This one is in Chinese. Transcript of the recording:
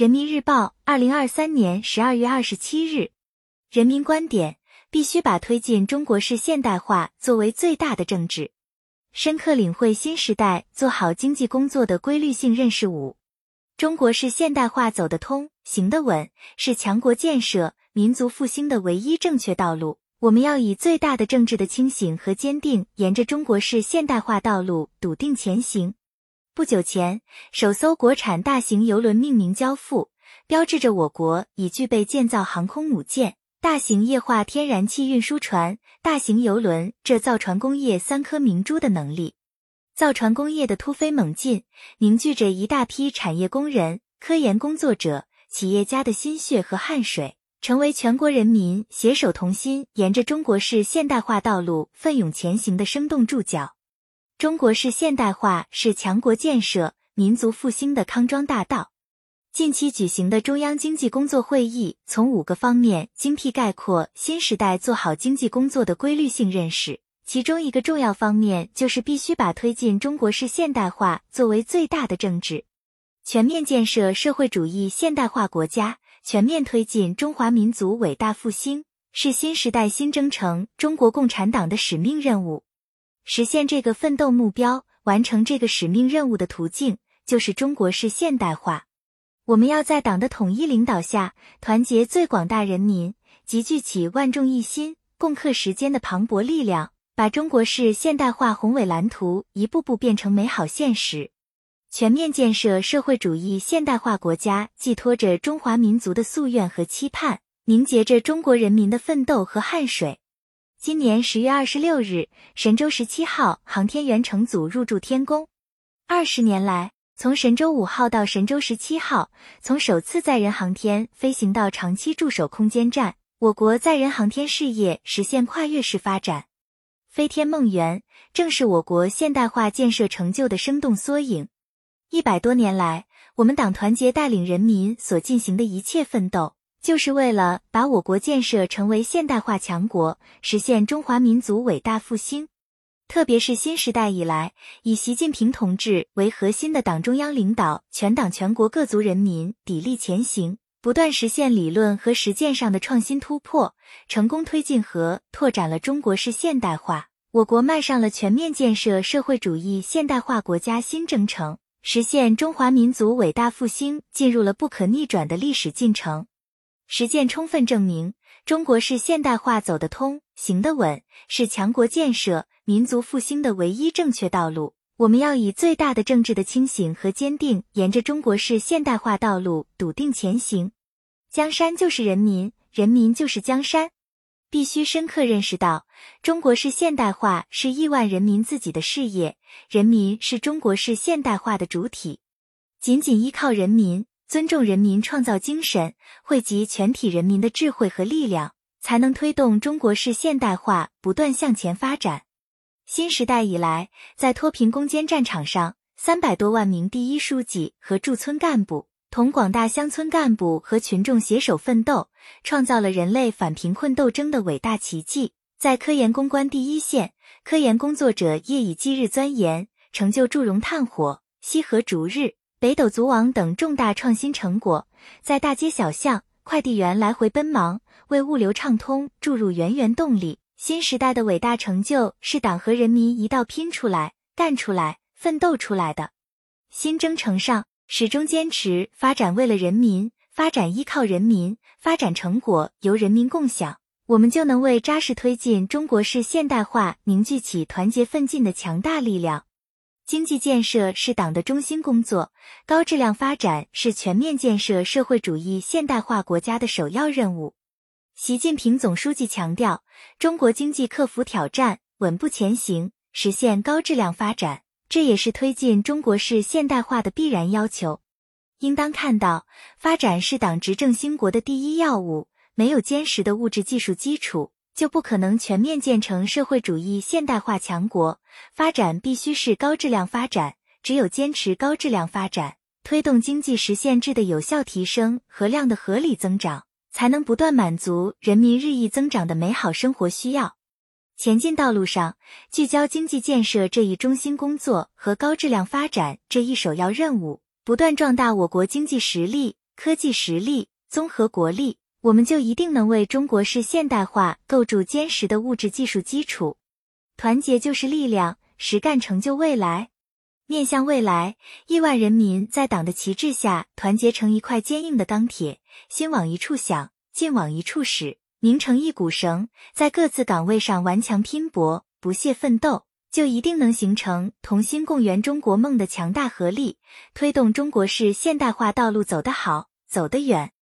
人民日报，二零二三年十二月二十七日，人民观点：必须把推进中国式现代化作为最大的政治。深刻领会新时代做好经济工作的规律性认识五：中国式现代化走得通、行得稳，是强国建设、民族复兴的唯一正确道路。我们要以最大的政治的清醒和坚定，沿着中国式现代化道路笃定前行。不久前，首艘国产大型邮轮命名交付，标志着我国已具备建造航空母舰、大型液化天然气运输船、大型邮轮这造船工业三颗明珠的能力。造船工业的突飞猛进，凝聚着一大批产业工人、科研工作者、企业家的心血和汗水，成为全国人民携手同心，沿着中国式现代化道路奋勇前行的生动注脚。中国式现代化是强国建设、民族复兴的康庄大道。近期举行的中央经济工作会议，从五个方面精辟概括新时代做好经济工作的规律性认识。其中一个重要方面，就是必须把推进中国式现代化作为最大的政治，全面建设社会主义现代化国家，全面推进中华民族伟大复兴，是新时代新征程中国共产党的使命任务。实现这个奋斗目标、完成这个使命任务的途径，就是中国式现代化。我们要在党的统一领导下，团结最广大人民，集聚起万众一心、共克时艰的磅礴力量，把中国式现代化宏伟蓝图一步步变成美好现实。全面建设社会主义现代化国家，寄托着中华民族的夙愿和期盼，凝结着中国人民的奋斗和汗水。今年十月二十六日，神舟十七号航天员乘组入驻天宫。二十年来，从神舟五号到神舟十七号，从首次载人航天飞行到长期驻守空间站，我国载人航天事业实现跨越式发展。飞天梦圆，正是我国现代化建设成就的生动缩影。一百多年来，我们党团结带领人民所进行的一切奋斗。就是为了把我国建设成为现代化强国，实现中华民族伟大复兴。特别是新时代以来，以习近平同志为核心的党中央领导，全党全国各族人民砥砺前行，不断实现理论和实践上的创新突破，成功推进和拓展了中国式现代化。我国迈上了全面建设社会主义现代化国家新征程，实现中华民族伟大复兴进入了不可逆转的历史进程。实践充分证明，中国式现代化走得通、行得稳，是强国建设、民族复兴的唯一正确道路。我们要以最大的政治的清醒和坚定，沿着中国式现代化道路笃定前行。江山就是人民，人民就是江山。必须深刻认识到，中国式现代化是亿万人民自己的事业，人民是中国式现代化的主体。仅仅依靠人民。尊重人民创造精神，汇集全体人民的智慧和力量，才能推动中国式现代化不断向前发展。新时代以来，在脱贫攻坚战场上，三百多万名第一书记和驻村干部同广大乡村干部和群众携手奋斗，创造了人类反贫困斗争的伟大奇迹。在科研攻关第一线，科研工作者夜以继日钻研，成就祝融炭火、烯核逐日。北斗组网等重大创新成果，在大街小巷，快递员来回奔忙，为物流畅通注入源源动力。新时代的伟大成就，是党和人民一道拼出来、干出来、奋斗出来的。新征程上，始终坚持发展为了人民，发展依靠人民，发展成果由人民共享，我们就能为扎实推进中国式现代化凝聚起团结奋进的强大力量。经济建设是党的中心工作，高质量发展是全面建设社会主义现代化国家的首要任务。习近平总书记强调，中国经济克服挑战，稳步前行，实现高质量发展，这也是推进中国式现代化的必然要求。应当看到，发展是党执政兴国的第一要务，没有坚实的物质技术基础。就不可能全面建成社会主义现代化强国。发展必须是高质量发展，只有坚持高质量发展，推动经济实现质的有效提升和量的合理增长，才能不断满足人民日益增长的美好生活需要。前进道路上，聚焦经济建设这一中心工作和高质量发展这一首要任务，不断壮大我国经济实力。科技实力、综合国力，我们就一定能为中国式现代化构筑坚实的物质技术基础。团结就是力量，实干成就未来。面向未来，亿万人民在党的旗帜下团结成一块坚硬的钢铁，心往一处想，劲往一处使，拧成一股绳，在各自岗位上顽强拼搏、不懈奋斗。就一定能形成同心共圆中国梦的强大合力，推动中国式现代化道路走得好，走得远。